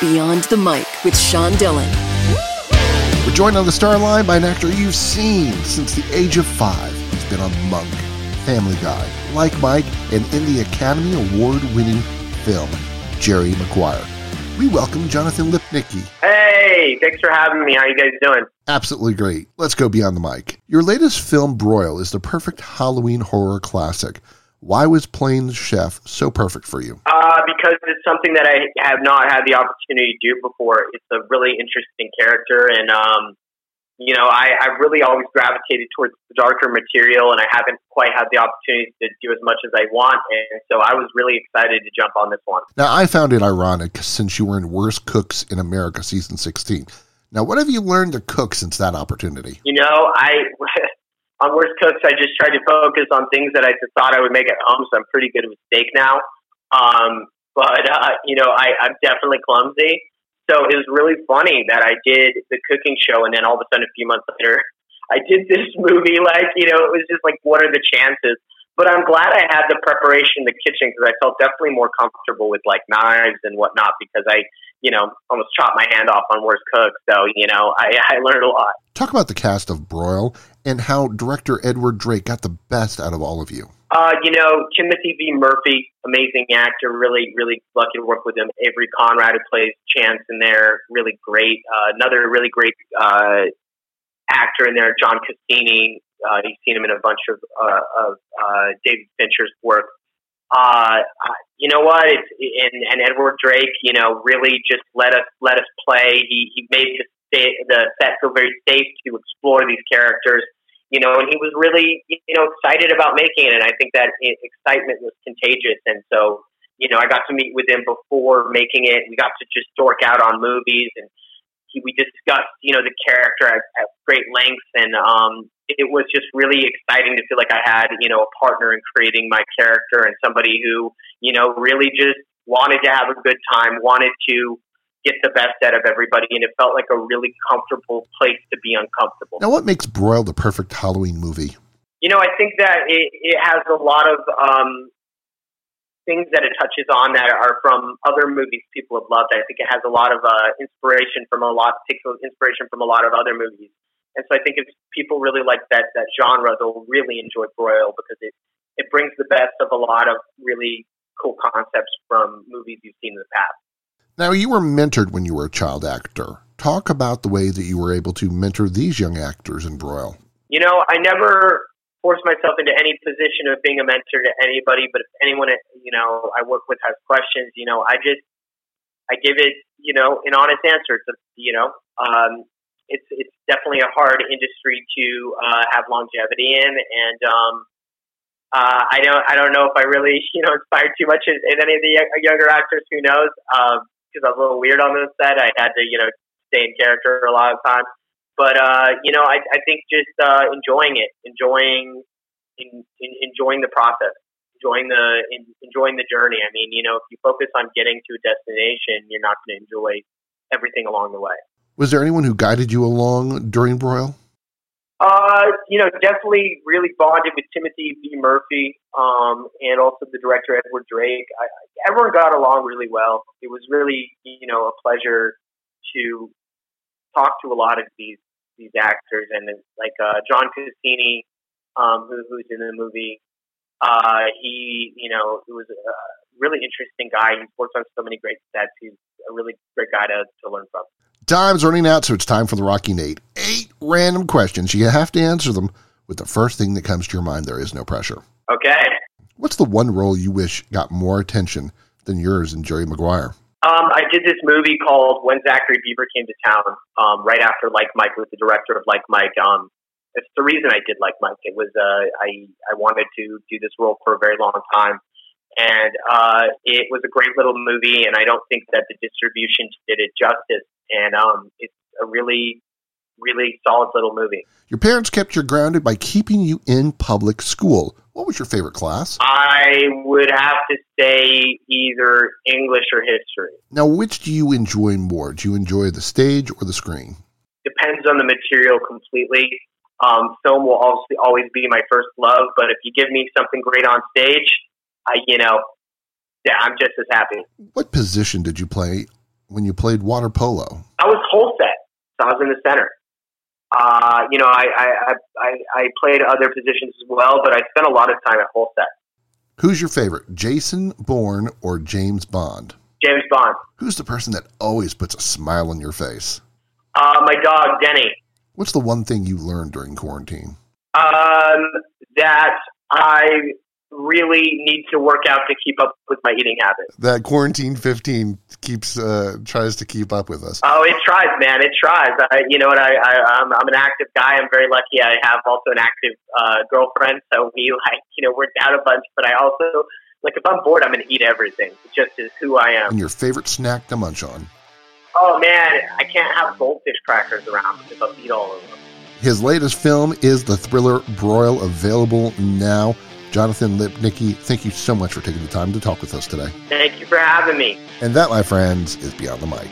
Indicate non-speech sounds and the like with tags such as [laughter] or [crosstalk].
Beyond the Mic with Sean Dillon. We're joined on the star line by an actor you've seen since the age of five. He's been on Monk, Family Guy, Like Mike, and in the Academy Award winning film, Jerry Maguire. We welcome Jonathan Lipnicki. Hey, thanks for having me. How you guys doing? Absolutely great. Let's go beyond the mic. Your latest film, Broil, is the perfect Halloween horror classic. Why was Playing the Chef so perfect for you? Uh, because it's something that I have not had the opportunity to do before. It's a really interesting character, and um, you know, I, I really always gravitated towards the darker material, and I haven't quite had the opportunity to do as much as I want. And so I was really excited to jump on this one. Now, I found it ironic since you were in Worst Cooks in America season 16. Now, what have you learned to cook since that opportunity? You know, I [laughs] on Worst Cooks, I just tried to focus on things that I just thought I would make at home. So I'm pretty good with steak now. Um, but uh, you know, I, I'm definitely clumsy. So it was really funny that I did the cooking show, and then all of a sudden, a few months later, [laughs] I did this [laughs] movie. Like, you know, it was just like, what are the chances? But I'm glad I had the preparation in the kitchen because I felt definitely more comfortable with like knives and whatnot because I, you know, almost chopped my hand off on Worst Cook. So, you know, I, [laughs] I learned a lot. Talk about the cast of Broil and how director Edward Drake got the best out of all of you. Uh, you know, Timothy V. Murphy, amazing actor. Really, really lucky to work with him. Avery Konrad, who plays Chance in there, really great. Uh, another really great uh, actor in there, John Cassini. Uh, you've seen him in a bunch of, uh, of uh, David Fincher's work. Uh, you know what? It's, and, and Edward Drake, you know, really just let us let us play. He he made the the set feel very safe to explore these characters you know, and he was really, you know, excited about making it. And I think that excitement was contagious. And so, you know, I got to meet with him before making it. We got to just dork out on movies and he, we discussed, you know, the character at, at great length. And, um, it was just really exciting to feel like I had, you know, a partner in creating my character and somebody who, you know, really just wanted to have a good time, wanted to, get the best out of everybody, and it felt like a really comfortable place to be uncomfortable. Now, what makes Broil the perfect Halloween movie? You know, I think that it, it has a lot of um, things that it touches on that are from other movies people have loved. I think it has a lot of uh, inspiration from a lot, takes inspiration from a lot of other movies. And so I think if people really like that that genre, they'll really enjoy Broil because it it brings the best of a lot of really cool concepts from movies you've seen in the past. Now, you were mentored when you were a child actor. Talk about the way that you were able to mentor these young actors in Broil. You know, I never forced myself into any position of being a mentor to anybody, but if anyone, you know, I work with has questions, you know, I just, I give it, you know, an honest answer. It's, a, you know, um, it's, it's definitely a hard industry to uh, have longevity in. And, um, uh, I don't, I don't know if I really, [laughs] you know, inspired too much in, in any of the younger actors. Who knows? Um, because I was a little weird on the set. I had to, you know, stay in character a lot of times. But uh, you know, I, I think just uh, enjoying it, enjoying, in, in, enjoying the process, enjoying the in, enjoying the journey. I mean, you know, if you focus on getting to a destination, you're not going to enjoy everything along the way. Was there anyone who guided you along during Broil? Uh, you know, definitely really bonded with Timothy V. Murphy, um, and also the director Edward Drake. I, everyone got along really well. It was really, you know, a pleasure to talk to a lot of these these actors, and like uh, John Cassini, um, who, who's in the movie. Uh, he, you know, he was a really interesting guy. He's worked on so many great sets. He's a really great guy to, to learn from. Time's running out, so it's time for the Rocky Nate. Eight random questions. You have to answer them with the first thing that comes to your mind. There is no pressure. Okay. What's the one role you wish got more attention than yours in Jerry Maguire? Um, I did this movie called When Zachary Beaver Came to Town, um, right after Like Mike with the director of Like Mike. Um, it's the reason I did Like Mike. It was uh, I I wanted to do this role for a very long time, and uh, it was a great little movie. And I don't think that the distribution did it justice and um, it's a really, really solid little movie. Your parents kept you grounded by keeping you in public school. What was your favorite class? I would have to say either English or history. Now, which do you enjoy more? Do you enjoy the stage or the screen? Depends on the material completely. Um, film will obviously always be my first love, but if you give me something great on stage, I, you know, yeah, I'm just as happy. What position did you play when you played water polo? I was hole set, so I was in the center. Uh, you know, I, I, I, I played other positions as well, but I spent a lot of time at hole set. Who's your favorite, Jason Bourne or James Bond? James Bond. Who's the person that always puts a smile on your face? Uh, my dog, Denny. What's the one thing you learned during quarantine? Um, that I really need to work out to keep up with my eating habits. That quarantine 15 keeps uh, tries to keep up with us. Oh, it tries, man. It tries. I, you know what? I, I I'm, I'm an active guy. I'm very lucky. I have also an active uh, girlfriend, so we like you know work out a bunch. But I also like if I'm bored, I'm going to eat everything. It just is who I am. And your favorite snack to munch on? Oh man, I can't have goldfish crackers around because I'll eat all of them. His latest film is the thriller Broil, available now. Jonathan Lipnicki, thank you so much for taking the time to talk with us today. Thank you for having me. And that, my friends, is Beyond the Mic.